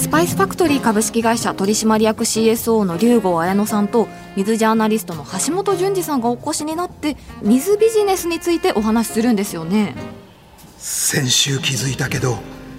スパイスファクトリー株式会社取締役 CSO の龍郷綾乃さんと水ジャーナリストの橋本淳二さんがお越しになって水ビジネスについてお話しするんですよね。先週気づいたけど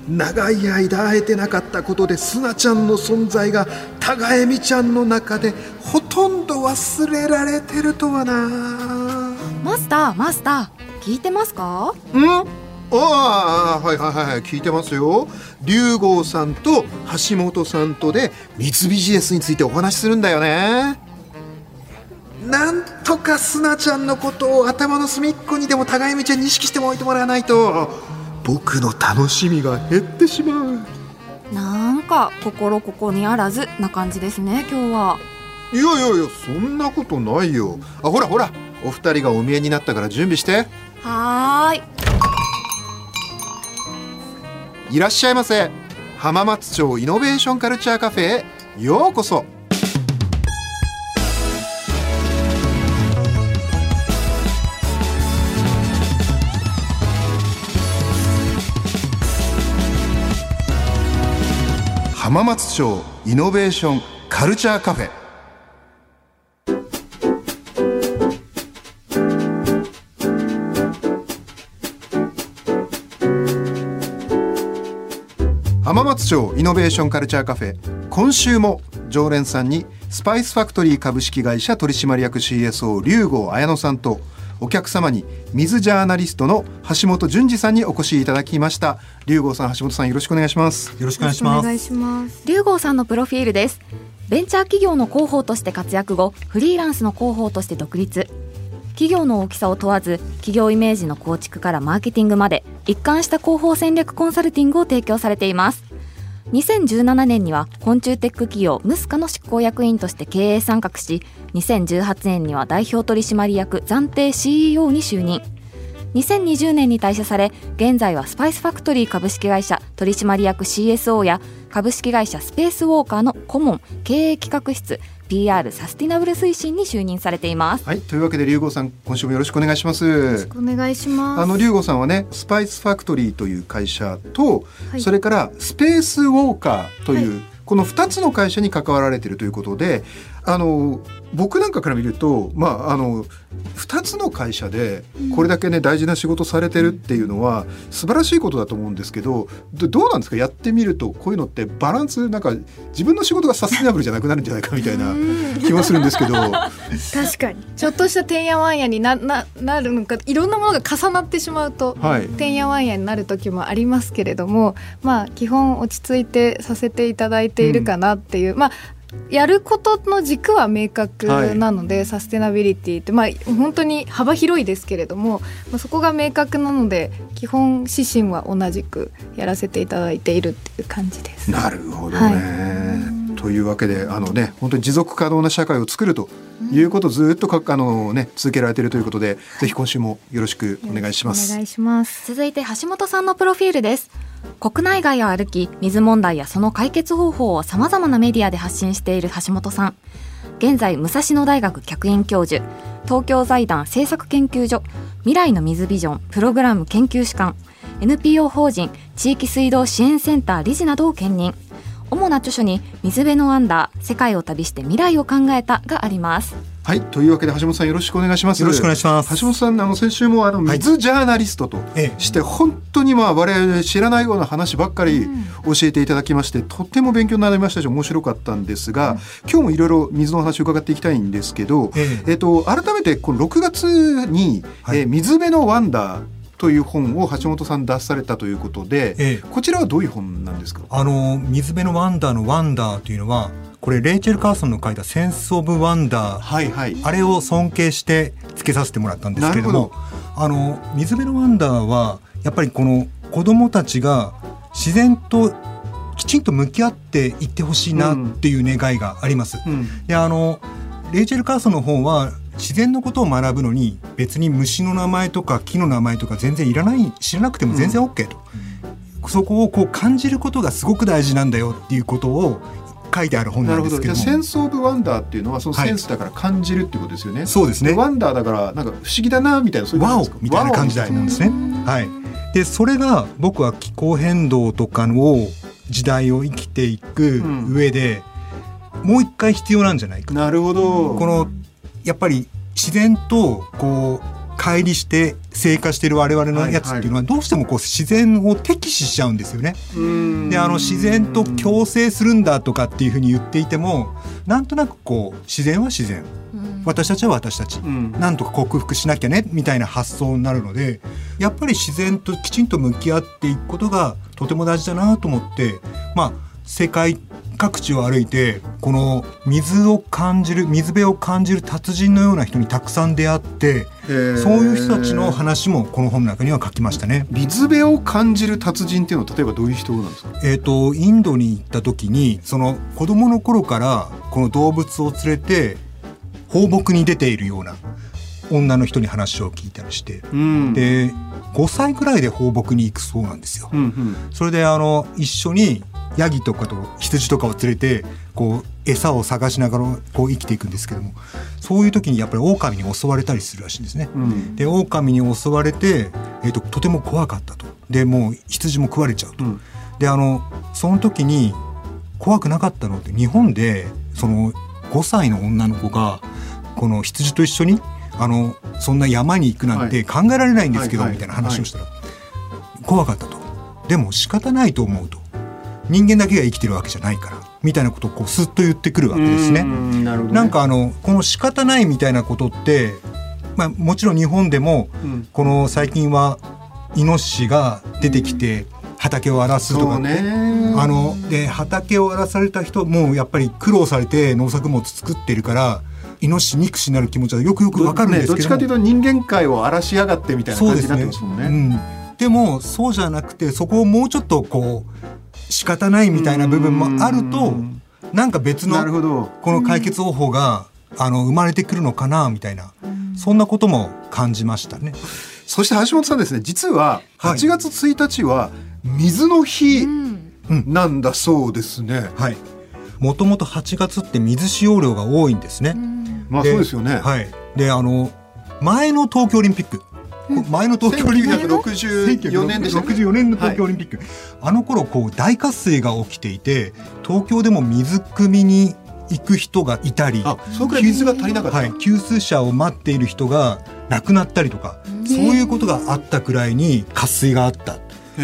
長い間会えてなかったことでスナちゃんの存在が高恵美ちゃんの中でほとんど忘れられてるとはな。マスターマスター聞いてますか？ん？ああはいはいはい聞いてますよ。龍郷さんと橋本さんとで三ビジネスについてお話しするんだよね。なんとかスナちゃんのことを頭の隅っこにでも互い道に意識しておいてもらわないと。僕の楽しみが減ってしまう。なんか心ここにあらずな感じですね今日は。いやいやいやそんなことないよ。あほらほらお二人がお見えになったから準備して。はーいいらっしゃいませ。浜松町イノベーションカルチャーカフェへようこそ。浜松町イノベーションカルチャーカフェ。浜松町イノベーションカルチャーカフェ今週も常連さんにスパイスファクトリー株式会社取締役 CSO 龍郷綾乃さんとお客様に水ジャーナリストの橋本淳二さんにお越しいただきました。龍郷さん橋本さんよろしくお願いします。よろしくお願いします。龍郷さんのプロフィールです。ベンチャー企業の広報として活躍後フリーランスの広報として独立企業の大きさを問わず企業イメージの構築からマーケティングまで一貫した広報戦略コンサルティングを提供されています。2017年には昆虫テック企業ムスカの執行役員として経営参画し2018年には代表取締役暫定 CEO に就任。2020年に退社され現在はスパイスファクトリー株式会社取締役 CSO や株式会社スペースウォーカーの顧問経営企画室 PR サスティナブル推進に就任されています。はいというわけで龍郷さん今週もよろしくお願いします。よろしくお願いします。あの龍郷さんはねスパイスファクトリーという会社と、はい、それからスペースウォーカーという、はい、この2つの会社に関わられているということであの僕なんかから見ると、まあ、あの2つの会社でこれだけね大事な仕事されてるっていうのは素晴らしいことだと思うんですけどどうなんですか？やってみるとこういうのってバランスなんか自分の仕事がサステナブルじゃなくなるんじゃないかみたいな気もするんですけど。確かに。ちょっとしたてんやわんやになななるのかいろんなものが重なってしまうと、はい、てんやわんやになる時もありますけれどもまあ基本落ち着いてさせていただいているかなっていう、うん、まあやることの軸は明確なので、はい、サステナビリティってまあ本当に幅広いですけれども、まあ、そこが明確なので基本指針は同じくやらせていただいているっていう感じです。なるほどね、はい、というわけであのね本当に持続可能な社会を作るということをずっとかあの、ね、続けられているということでぜひ今週もよろしくお願いします。お願いします続いて橋本さんのプロフィールです。国内外を歩き水問題やその解決方法をさまざまなメディアで発信している橋本さん。現在武蔵野大学客員教授東京財団政策研究所未来の水ビジョンプログラム研究主幹 NPO 法人地域水道支援センター理事などを兼任。主な著書に水辺のアンダー世界を旅して未来を考えたがあります。はいというわけで橋本さんよろしくお願いします。よろしくお願いします。橋本さんあの先週もあの水ジャーナリストとして、はい、本当にまあ我々知らないような話ばっかり教えていただきまして、とっても勉強になりましたし面白かったんですが、うん、今日もいろいろ水の話を伺っていきたいんですけど、ええ。っと改めてこの6月に、はい、えー、水辺のワンダーという本を橋本さん出されたということで、ええ、こちらはどういう本なんですか？あの水辺のワンダーのワンダーというのはこれレイチェル・カーソンの書いた「センス・オブ・ワンダー」はいはい、あれを尊敬してつけさせてもらったんですけれどもあの水辺のワンダーはやっぱりこの子どもたちが自然ときちんと向き合っていってほしいなっていう願いがあります。うんうん、であのレイチェル・カーソンの方は自然のことを学ぶのに別に虫の名前とか木の名前とか全然いらない知らなくても全然 OK と、うん、そこをこう感じることがすごく大事なんだよっていうことを書いてある本なんですけどセンス・オブ・ワンダーっていうのはそのセンスだから感じるっていうことですよね、はい、そうですね。ワンダーだからなんか不思議だなみたいなそういうワオみたいな感じだと思うんですね。はい。でそれが僕は気候変動とかの時代を生きていく上で、うん、もう一回必要なんじゃないかなるほど。このやっぱり自然とこう乖離して生活している我々のやつっていうのはどうしてもこう自然を敵視しちゃうんですよね。であの自然と共生するんだとかっていうふうに言っていてもなんとなくこう自然は自然。私たちは私たち、なんとか克服しなきゃねみたいな発想になるのでやっぱり自然ときちんと向き合っていくことがとても大事だなと思ってまあ世界各地を歩いてこの水を感じる水辺を感じる達人のような人にたくさん出会ってそういう人たちの話もこの本の中には書きましたね。水辺を感じる達人っていうのは例えばどういう人なんですか？えっ、ー、とインドに行った時にその子供の頃からこの動物を連れて放牧に出ているような女の人に話を聞いたりして、うん、で5歳ぐらいで放牧に行くそうなんですよ。うんうん、それであの一緒にヤギとかと羊とかを連れてこう餌を探しながらこう生きていくんですけどもそういう時にやっぱり狼に襲われたりするらしいんですね。うん、で狼に襲われて、えーと、とても怖かったと。でもう羊も食われちゃうと。うん、であのその時に怖くなかったのって日本でその5歳の女の子がこの羊と一緒にあのそんな山に行くなんて考えられないんですけど、みたいな話をしたら、怖かったと。でも仕方ないと思うと。人間だけが生きてるわけじゃないからみたいなことをこうスッと言ってくるわけですね。なね。なんかあのこの仕方ないみたいなことって、まあ、もちろん日本でも、この最近はイノシシが出てきて畑を荒らすとかね。あので畑を荒らされた人もやっぱり苦労されて農作物作ってるからイノシシ憎しなる気持ちはよくよくわかるんですけど、ね、どっちかというと人間界を荒らしやがってみたいな感じになってますもんね。でね。うん、でもそうじゃなくてそこをもうちょっとこう仕方ないみたいな部分もあるとなんか別のこの解決方法があの生まれてくるのかなみたいなそんなことも感じましたね。そして橋本さんですね実は8月1日は水の日なんだそうですね。はいもともと8月って水使用量が多いんですね。まあそうですよね。はい。であの前の東京オリンピック前の東京オリンピック1964年でした、64年の東京オリンピック、はい、あの頃こう大渇水が起きていて東京でも水汲みに行く人がいたりあそくらい水が足りなかった、はい、給水車を待っている人が亡くなったりとかそういうことがあったくらいに渇水があったそ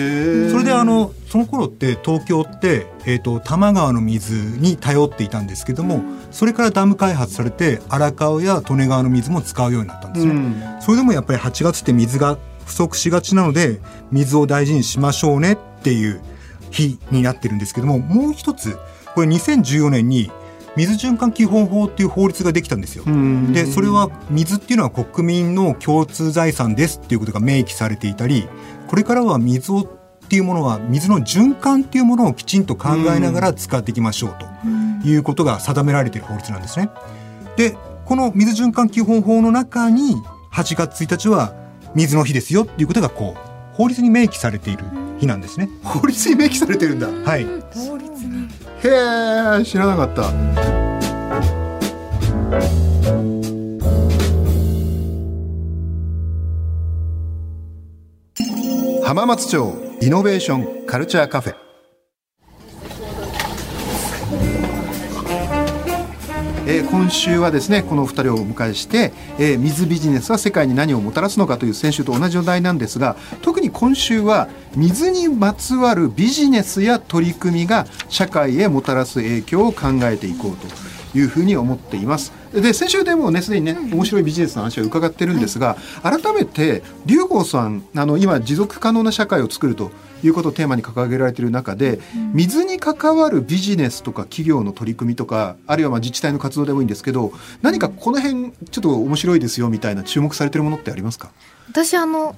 れであのその頃って東京って、えーと、多摩川の水に頼っていたんですけどもそれからダム開発されて荒川や利根川の水も使うようになったんですね。それでもやっぱり8月って水が不足しがちなので水を大事にしましょうねっていう日になってるんですけどももう一つこれ2014年に水循環基本法っていう法律ができたんですよ。でそれは水っていうのは国民の共通財産ですっていうことが明記されていたりこれからは水をっていうものは水の循環っていうものをきちんと考えながら使っていきましょうということが定められている法律なんですね。でこの水循環基本法の中に8月1日は水の日ですよっていうことがこう法律に明記されている日なんですね。法律に明記されてるんだ。はい。法律に。へえ、知らなかった。浜松町イノベーションカルチャーカフェえー、今週はですねこの2人をお迎えして、えー、水ビジネスは世界に何をもたらすのかという先週と同じお題なんですが特に今週は水にまつわるビジネスや取り組みが社会へもたらす影響を考えていこうというふうに思っています。で先週でもねすでにね面白いビジネスの話は伺ってるんですが、改めて龍郷さんあの今持続可能な社会を作るということをテーマに掲げられている中で、水に関わるビジネスとか企業の取り組みとかあるいはまあ自治体の活動でもいいんですけど何かこの辺ちょっと面白いですよみたいな注目されてるものってありますか？私あの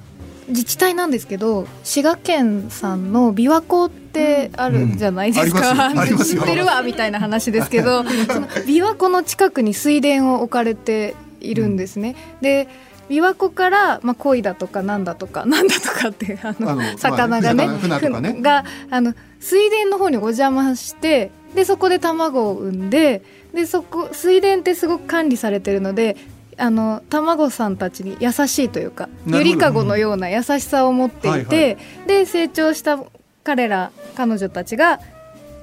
自治体なんですけど滋賀県さんの琵琶湖ってあるじゃないですか、うん、知ってるわみたいな話ですけど その琵琶湖の近くに水田を置かれているんですね。うん、で琵琶湖から、まあ、鯉だとかなんだとか なんだとかってあの魚がね,、ね。があの水田の方にお邪魔してでそこで卵を産んででそこ水田ってすごく管理されてるのであの卵さんたちに優しいというかゆりかごのような優しさを持っていて、で成長した彼ら彼女たちが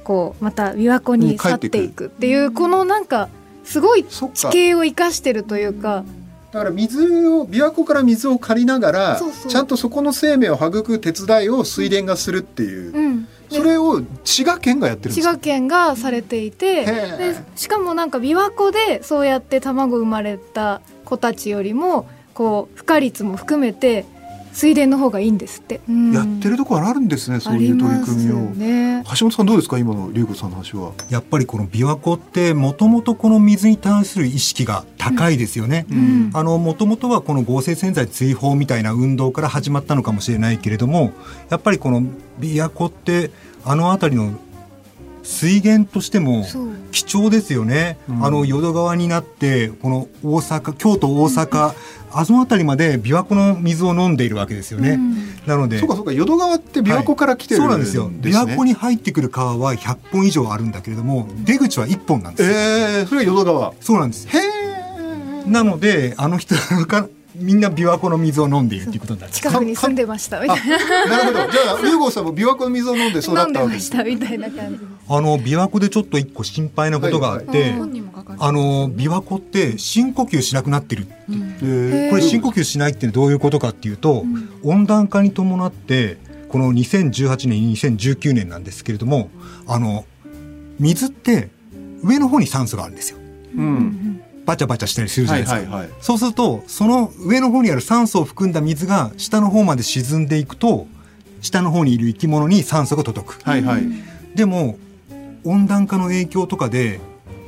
こうまた琵琶湖に去っていくっていうこのなんかすごい地形を生かしてるというか。だから水を琵琶湖から水を借りながらちゃんとそこの生命を育む手伝いを水田がするっていう、うん、それを滋賀県がやってる滋賀県がされていてでしかもなんか琵琶湖でそうやって卵生まれた子たちよりもこう孵化率も含めて水田の方がいいんですって、うん、やってるところあるんですねそういう取り組みを、ね、橋本さんどうですか今の龍子さんの話は。やっぱりこの琵琶湖ってもともとこの水に対する意識が高いですよね、あのもともとはこの合成洗剤追放みたいな運動から始まったのかもしれないけれどもやっぱりこの琵琶湖ってあの辺りの水源としても貴重ですよね、うん、あの淀川になってこの大阪京都大阪、あの辺りまで琵琶湖の水を飲んでいるわけですよね、うん、なのでそうかそうか淀川って琵琶湖から来てる、はい、そうなんですよ。琵琶湖に入ってくる川は100本以上あるんだけれども出口は1本なんですよ。えー、それが淀川。そうなんです。へえなのであの人かみんな琵琶湖の水を飲んでいるということになる。近くに住んでました。みたいななるほど。じゃあ龍郷さんも琵琶湖の水を飲んで育ったわけです飲んでました。みたい。な感じあの琵琶湖でちょっと一個心配なことがあって、はいはい、あの琵琶湖って深呼吸しなくなってるって、うん、これ深呼吸しないってどういうことかっていうと、うん、温暖化に伴ってこの2018年2019年なんですけれどもあの水って上の方に酸素があるんですよ。うんバチャバチャしたりするじゃないですか、はいはいはい、そうするとその上の方にある酸素を含んだ水が下の方まで沈んでいくと下の方にいる生き物に酸素が届く、はいはい、でも温暖化の影響とかで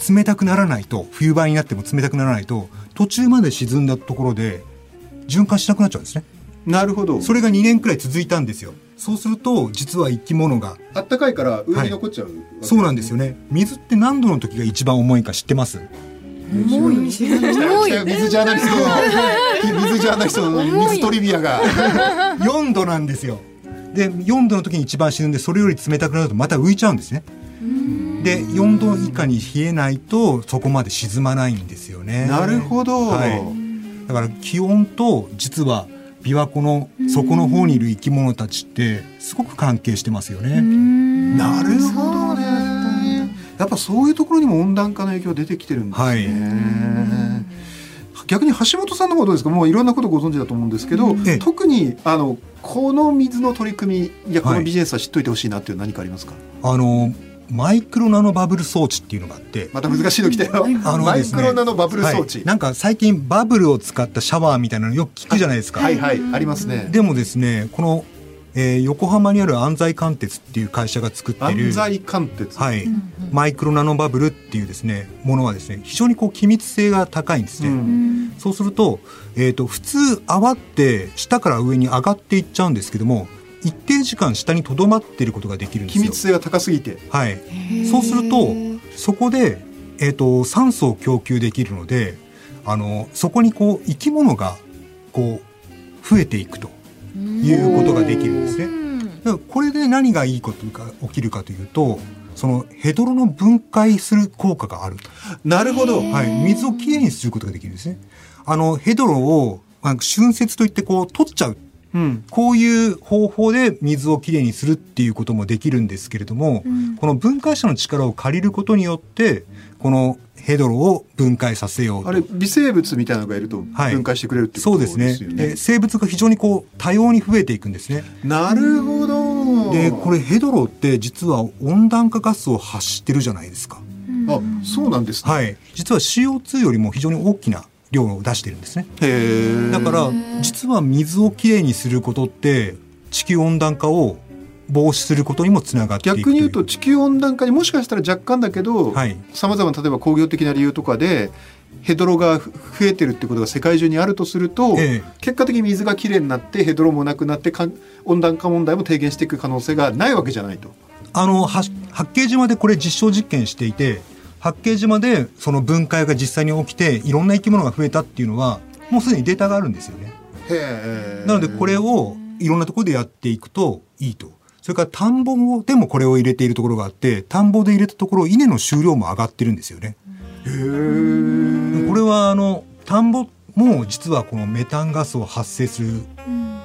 冷たくならないと冬場になっても冷たくならないと途中まで沈んだところで循環しなくなっちゃうんですね。なるほど。それが2年くらい続いたんですよ。そうすると実は生き物があったかいから上に残っちゃう、はい、そうなんですよね。水って何度の時が一番重いか知ってます？重い。水ジャーナリスト。の水ジャーナリストの水トリビアが4度なんですよ。で4度の時に一番死ぬんでそれより冷たくなるとまた浮いちゃうんですね。で4度以下に冷えないとそこまで沈まないんですよね。なるほど、はい、だから気温と実は琵琶湖の底の方にいる生き物たちってすごく関係してますよね。なるほどねやっぱそういうところにも温暖化の影響出てきてるんですね。はい、逆に橋本さんの方どうですか？もういろんなことご存知だと思うんですけど、特にあのこの水の取り組みいやこのビジネスは知っといてほしいなっていう何かありますか、はい、あのマイクロナノバブル装置っていうのがあってまた難しいの来たよ、あの、ね、マイクロナノバブル装置、はい、なんか最近バブルを使ったシャワーみたいなのよく聞くじゃないですか。はい。はい。ありますね。でもですねこのえー、横浜にある安西貫鉄っていう会社が作ってる安西貫鉄、はい、マイクロナノバブルっていうですねものはですね非常にこう気密性が高いんですね、うん、そうすると,、えーと、普通泡って下から上に上がっていっちゃうんですけども一定時間下にとどまっていることができるんですよ。気密性が高すぎて。はい。そうするとそこで、えーと、酸素を供給できるのであのそこにこう生き物がこう増えていくということができるんですね。これで何がいいことが起きるかというとそのヘドロの分解する効果があるなるほど、はい、水をきれいにすることができるんですね。あのヘドロを、まあ、春節といってこう取っちゃううん、こういう方法で水をきれいにするっていうこともできるんですけれども、うん、この分解者の力を借りることによってこのヘドロを分解させようあれ微生物みたいなのがいると分解してくれるってことですよね、はい、そうですね。生物が非常にこう多様に増えていくんですね。なるほど。でこれヘドロって実は温暖化ガスを発してるじゃないですか。あそうなんですね。はい。実は CO2 よりも非常に大きな量を出してるんですね。だから実は水をきれいにすることって地球温暖化を防止することにもつながって逆に言うと地球温暖化にもしかしたら若干だけどさまざまな例えば工業的な理由とかでヘドロが増えてるってことが世界中にあるとすると、ええ、結果的に水がきれいになってヘドロもなくなって温暖化問題も低減していく可能性がないわけじゃないと。あの八景島でこれ実証実験していて八景島でその分解が実際に起きていろんな生き物が増えたっていうのはもうすでにデータがあるんですよね。なのでこれをいろんなところでやっていくといいと。それから田んぼでもこれを入れているところがあって田んぼで入れたところ稲の収量も上がってるんですよね。へこれはあの田んぼも実はこのメタンガスを発生する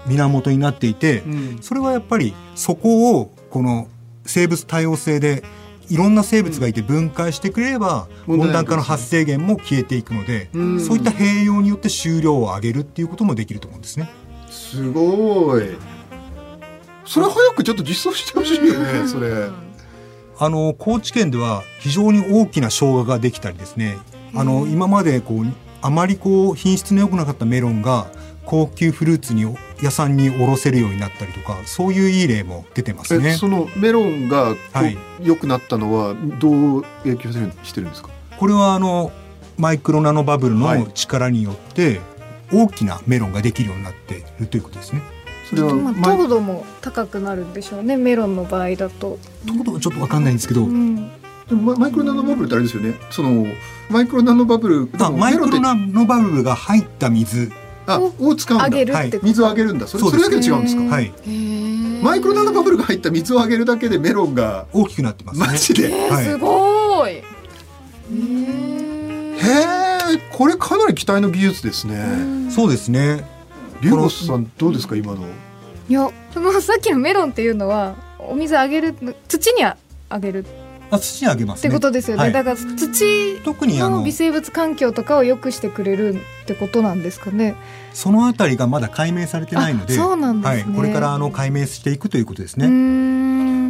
源になっていて、うん、それはやっぱりそこをこの生物多様性でいろんな生物がいて分解してくれれば、温暖化の発生源も消えていくので、そういった併用によって収量を上げるっていうこともできると思うんですね。すごい。それ早くちょっと実装してほしいよね、それ。あの高知県では非常に大きな生姜ができたりですね。あの今までこうあまりこう品質の良くなかったメロンが高級フルーツに屋さんに卸せるようになったりとかそういういい例も出てますね。そのメロンが良、くなったのはどう影響してるんですか？これはあのマイクロナノバブルの力によって大きなメロンができるようになっているということですね。それは、まあ、糖度も高くなるんでしょうねメロンの場合だと。糖度はちょっとわかんないんですけど、うん、でもマイクロナノバブルってあれですよね。そのマイクロナノバブルマイクロナノバブルが入った水あを使うんだ。げるって水をあげるんだ。それそれだけで違うんですか？はい。マイクロナノバブルが入った水をあげるだけでメロンが大きくなってます、ね、マジで、はい、すごい。へえこれかなり期待の技術ですね。そうですね。リュウゴスさんどうですか？今の。いやそのさっきのメロンっていうのはお水あげる土にあげるあ土にあげます、ね、ってことですよね、はい、だから土特にあの微生物環境とかを良くしてくれるってことなんですかね。そのあたりがまだ解明されてないのでそうなんです、ね、はい、これからあの解明していくということですね。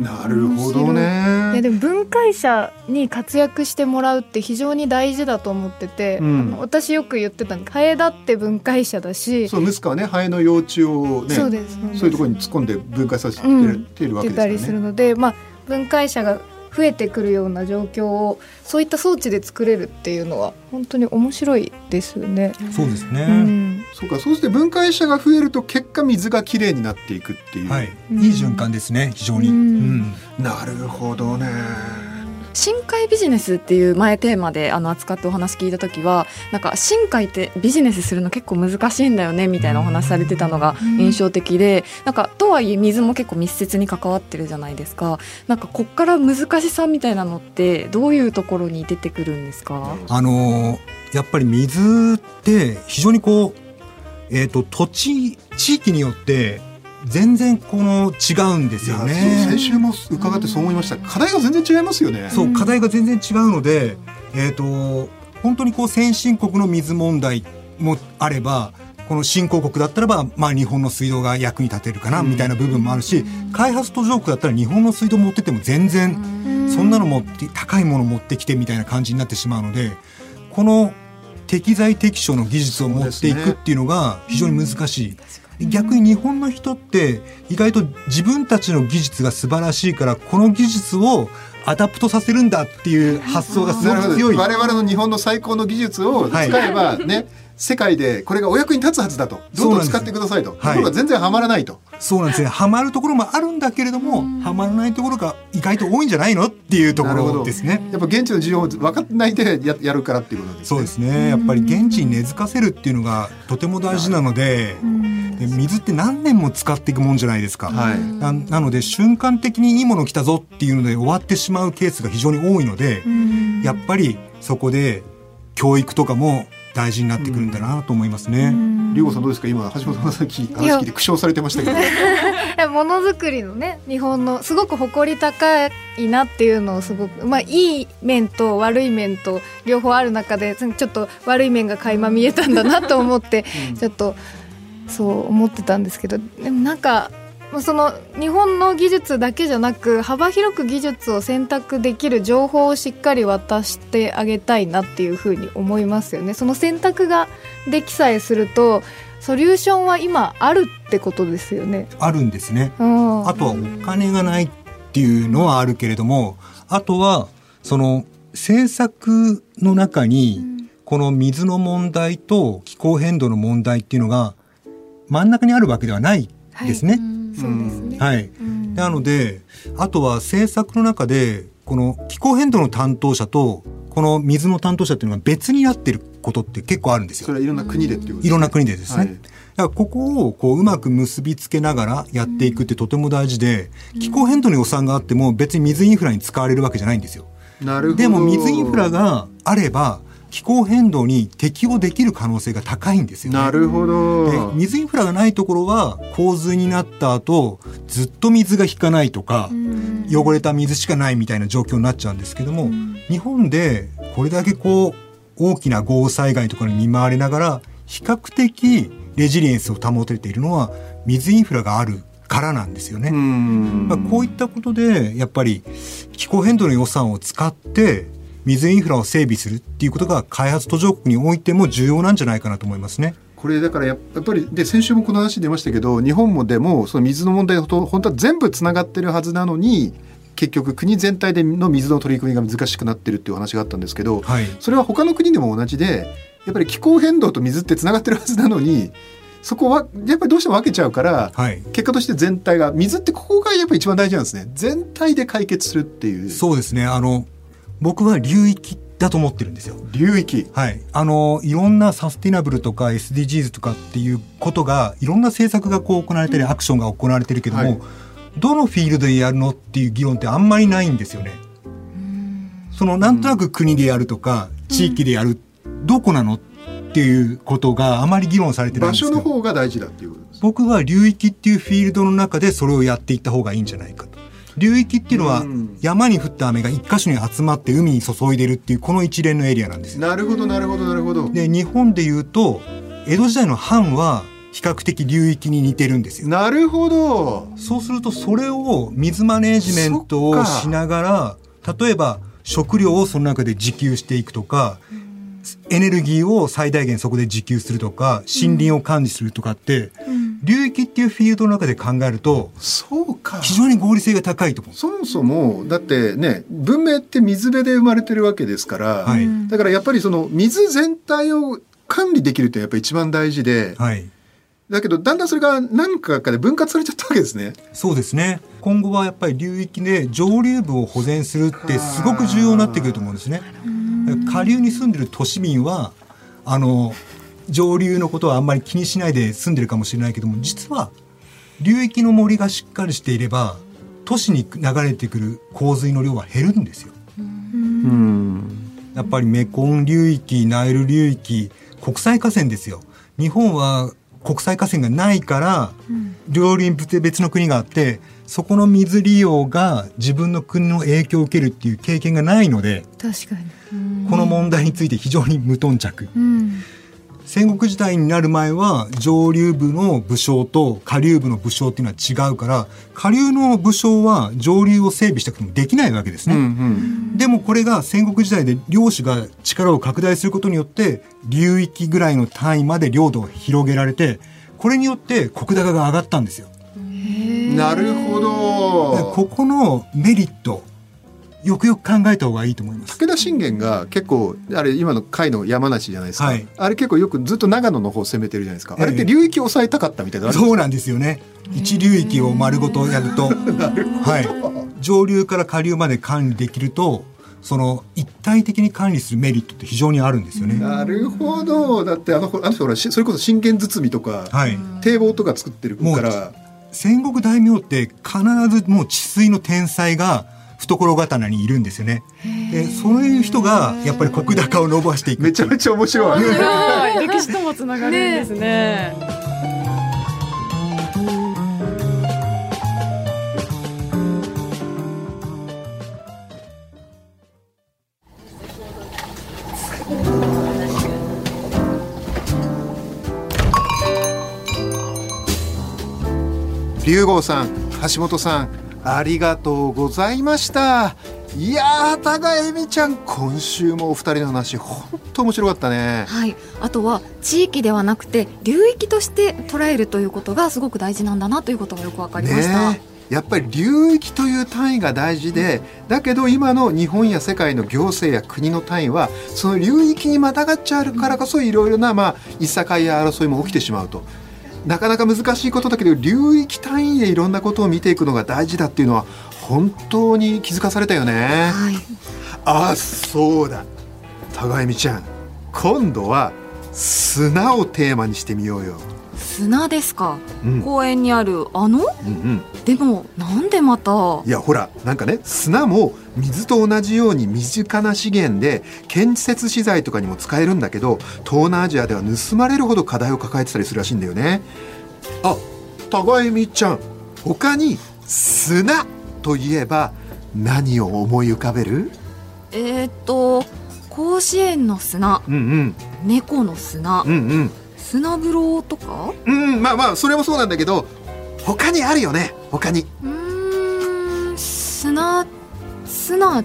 なるほどね。い。やでも分解者に活躍してもらうって非常に大事だと思ってて、うん、私よく言ってたハエだって分解者だし。そう息子はねハエの幼虫をねそうですそういうところに突っ込んで分解させてるわけですよね。たりするので、まあ、分解者が増えてくるような状況をそういった装置で作れるっていうのは本当に面白いですよね。そうですね。うん、そうか、そうして分解者が増えると結果水がきれいになっていくっていう。はい、いい循環ですね。非常に。うん、なるほどね。深海ビジネスっていう前テーマであの扱ってお話聞いた時はなんか深海ってビジネスするの結構難しいんだよねみたいなお話されてたのが印象的でなんかとはいえ水も結構密接に関わってるじゃないですか。なんかこっから難しさみたいなのってどういうところに出てくるんですか？あのやっぱり水って非常にこうえーと土地地域によって全然この違うんですよね。先週も伺ってそう思いました。課題が全然違いますよね。そう課題が全然違うので、えっ、ー、と本当にこう先進国の水問題もあれば。この新興国だったらば、まあ、日本の水道が役に立てるかなみたいな部分もあるし、開発途上国だったら日本の水道持ってても全然そんなの持って高いもの持ってきてみたいな感じになってしまうのでこの適材適所の技術を持っていくっていうのが非常に難しい。逆に日本の人って意外と自分たちの技術が素晴らしいからこの技術を adapt させるんだっていう発想がすごく強い。我々の日本の最高の技術を使えばね、はい。世界でこれがお役に立つはずだと。どんどん使ってくださいと。ところが全然はまらないとそうなんですね。はまるところもあるんだけれどもはまらないところが意外と多いんじゃないのっていうところですね。やっぱ現地の事情を分かってないでややるからっていうことですね。そうですね。やっぱり現地に根付かせるっていうのがとても大事なのでで水って何年も使っていくもんじゃないですか、はい、ななので瞬間的にいいもの来たぞっていうので終わってしまうケースが非常に多いのでやっぱりそこで教育とかも大事になってくるんだなと思いますね。りょうさんどうですか？今橋本さんさっき話聞いて苦笑されてましたけど。ものづくりのね日本のすごく誇り高いなっていうのをすごくまあいい面と悪い面と両方ある中でちょっと悪い面が垣間見えたんだなと思って、ちょっとそう思ってたんですけどでもなんかその日本の技術だけじゃなく幅広く技術を選択できる情報をしっかり渡してあげたいなっていうふうに思いますよね。その選択ができさえするとソリューションは今あるってことですよね。あるんですね。あとはお金がないっていうのはあるけれども、あとはその政策の中にこの水の問題と気候変動の問題っていうのが真ん中にあるわけではないですね。はい。なので、あとは政策の中で、この気候変動の担当者とこの水の担当者っていうのが別になってることって結構あるんですよ。それはいろんな国でっていうことですね。いろんな国でですね。はい、だからここをこううまく結びつけながらやっていくってとても大事で、気候変動の予算があっても別に水インフラに使われるわけじゃないんですよ。なるほど。でも水インフラがあれば、気候変動に適応できる可能性が高いんですよ、ね、なるほど。で、水インフラがないところは洪水になった後、ずっと水が引かないとか、汚れた水しかないみたいな状況になっちゃうんですけども、日本でこれだけこう、大きな豪雨災害とかに見舞われながら、比較的レジリエンスを保てているのは、水インフラがあるからなんですよね。まあ、こういったことでやっぱり気候変動の予算を使って水インフラを整備するっていうことが開発途上国においても重要なんじゃないかなと思いますね。これだからやっぱりで先週もこの話出ましたけど日本もでもその水の問題と本当は全部つながってるはずなのに結局国全体での水の取り組みが難しくなってるっていう話があったんですけど、はい、それは他の国でも同じでやっぱり気候変動と水ってつながってるはずなのにそこはやっぱりどうしても分けちゃうから、はい、結果として全体が水ってここがやっぱり一番大事なんですね。全体で解決するっていう。そうですね。あの僕は流域だと思ってるんですよ。流域はい。あの、いろんなサスティナブルとか SDGs とかっていうことが、いろんな政策がこう行われたり、アクションが行われてるけども、はい、どのフィールドでやるのっていう議論ってあんまりないんですよね。その、なんとなく国でやるとか、地域でやる、どこなのっていうことがあまり議論されてないんです場所の方が大事だっていうことです僕は流域っていうフィールドの中でそれをやっていった方がいいんじゃないかと。流域っていうのは山に降った雨が一箇所に集まって海に注いでるっていうこの一連のエリアなんですなるほどなるほどなるほど。で日本でいうと江戸時代の藩は比較的流域に似てるんですよ。なるほど。そうするとそれを水マネジメントをしながら例えば食料をその中で自給していくとか、エネルギーを最大限そこで自給するとか森林を管理するとかって、うん流域っていうフィールドの中で考えると、そうか。非常に合理性が高いと思う。そもそも、だってね、文明って水辺で生まれてるわけですから、はい、だからやっぱりその水全体を管理できるってやっぱり一番大事で、はい、だけどだんだんそれが何かかで分割されちゃったわけですね。そうですね。今後はやっぱり流域で上流部を保全するってすごく重要になってくると思うんですね。下流に住んでる都市民はあの上流のことはあんまり気にしないで住んでるかもしれないけども実は流域の森がしっかりしていれば都市に流れてくる洪水の量は減るんですよ。やっぱりメコン流域ナイル流域国際河川ですよ。日本は国際河川がないから、両輪別の国があってそこの水利用が自分の国の影響を受けるっていう経験がないので確かにこの問題について非常に無頓着。うん戦国時代になる前は上流部の武将と下流部の武将っていうのは違うから下流の武将は上流を整備したくてもできないわけですね、うんうん、でもこれが戦国時代で領主が力を拡大することによって流域ぐらいの単位まで領土を広げられてこれによって国高が上がったんですよ。なるほど。ここのメリットよくよく考えた方がいいと思います。武田信玄が結構あれ今の甲斐の山梨じゃないですか、はい、あれ結構よくずっと長野の方を攻めてるじゃないですか、あれって流域を抑えたかったみたいなそうなんですよね。一流域を丸ごとやると。はい、上流から下流まで管理できるとその一体的に管理するメリットって非常にあるんですよね。なるほど。だってあのあの人ほらそれこそ信玄包みとか、はい、堤防とか作ってるから。戦国大名って必ずもう治水の天才が懐刀にいるんですよね。でそういう人がやっぱり国高を伸ばしていくめちゃめちゃ面白い。歴史ともつながるんですね。ね龍郷さん橋本さんありがとうございました。いやー高恵美ちゃん今週もお二人の話本当面白かったね。はい。あとは地域ではなくて流域として捉えるということがすごく大事なんだなということがよくわかりました、ねやっぱり流域という単位が大事でだけど今の日本や世界の行政や国の単位はその流域にまたがっちゃうからこそいろいろなまあいさかいや争いも起きてしまうとなかなか難しいことだけど流域単位でいろんなことを見ていくのが大事だっていうのは本当に気づかされたよね。はい、あそうだ。高恵美ちゃん今度は砂をテーマにしてみようよ砂ですか、うん、公園にあるあの、うんうん、でもなんでまた？いやほらなんかね砂も水と同じように身近な資源で建設資材とかにも使えるんだけど東南アジアでは盗まれるほど課題を抱えてたりするらしいんだよね。あ高恵美ちゃん他に砂といえば何を思い浮かべる？えー、っと甲子園の砂、うんうん、猫の砂、うんうん砂風呂とか？うんまあまあそれもそうなんだけど他にあるよね他に。うん砂砂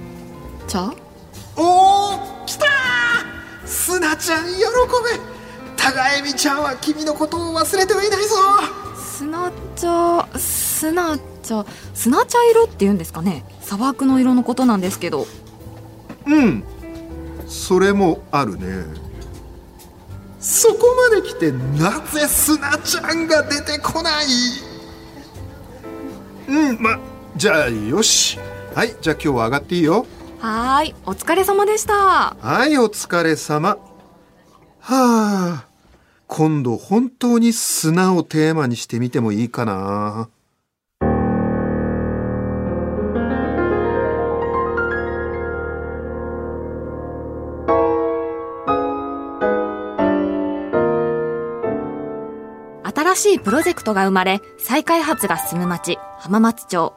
茶おお来た砂ちゃん喜べ！高恵美ちゃんは君のことを忘れてはいないぞ！砂茶砂茶砂茶色って言うんですかね？砂漠の色のことなんですけど。うん。それもあるねそこまで来てなぜ砂ちゃんが出てこない？うんまじゃあよし。はいじゃあ今日は上がっていいよ。はいお疲れ様でした。はいお疲れ様。はあ今度本当に砂をテーマにしてみてもいいかなしいプロジェクトが生まれ、再開発が進む町、浜松町。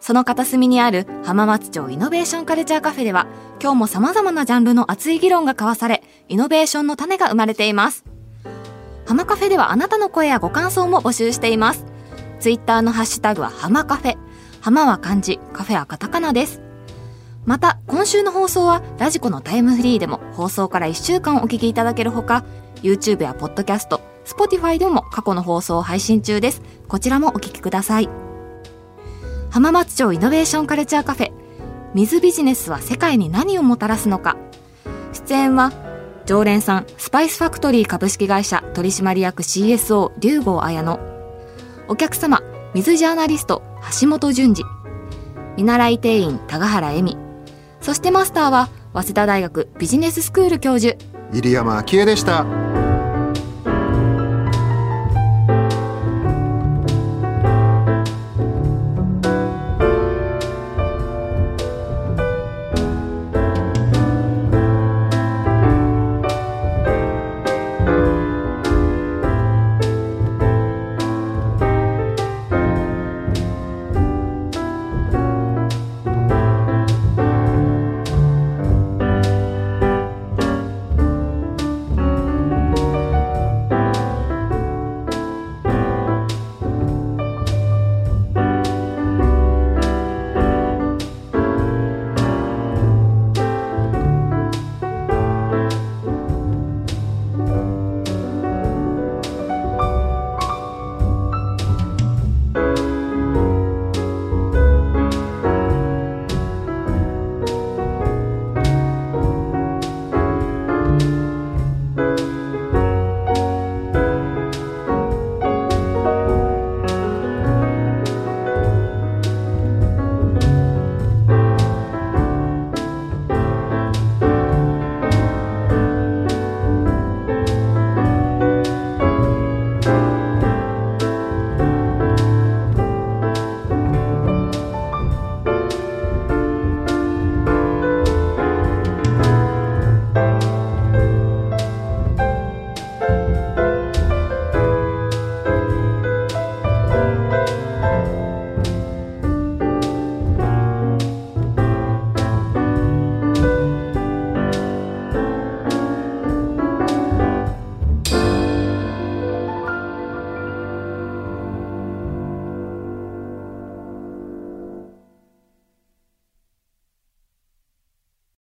その片隅にある浜松町イノベーションカルチャーカフェでは、今日も様々なジャンルの熱い議論が交わされ、イノベーションの種が生まれています。浜カフェではあなたの声やご感想も募集しています。ツイッターのハッシュタグは浜カフェ。浜は漢字、カフェはカタカナです。また、今週の放送はラジコのタイムフリーでも放送から1週間お聞きいただけるほか、YouTube やポッドキャスト、Spotify でも過去の放送を配信中です。こちらもお聞きください。浜松町イノベーションカルチャーカフェ、水ビジネスは世界に何をもたらすのか。出演は、常連さん、スパイスファクトリー株式会社取締役 CSO 龍郷綾乃。お客様、水ジャーナリスト橋本淳二。見習い店員高原恵美。そしてマスターは、早稲田大学ビジネススクール教授、入山昭恵でした。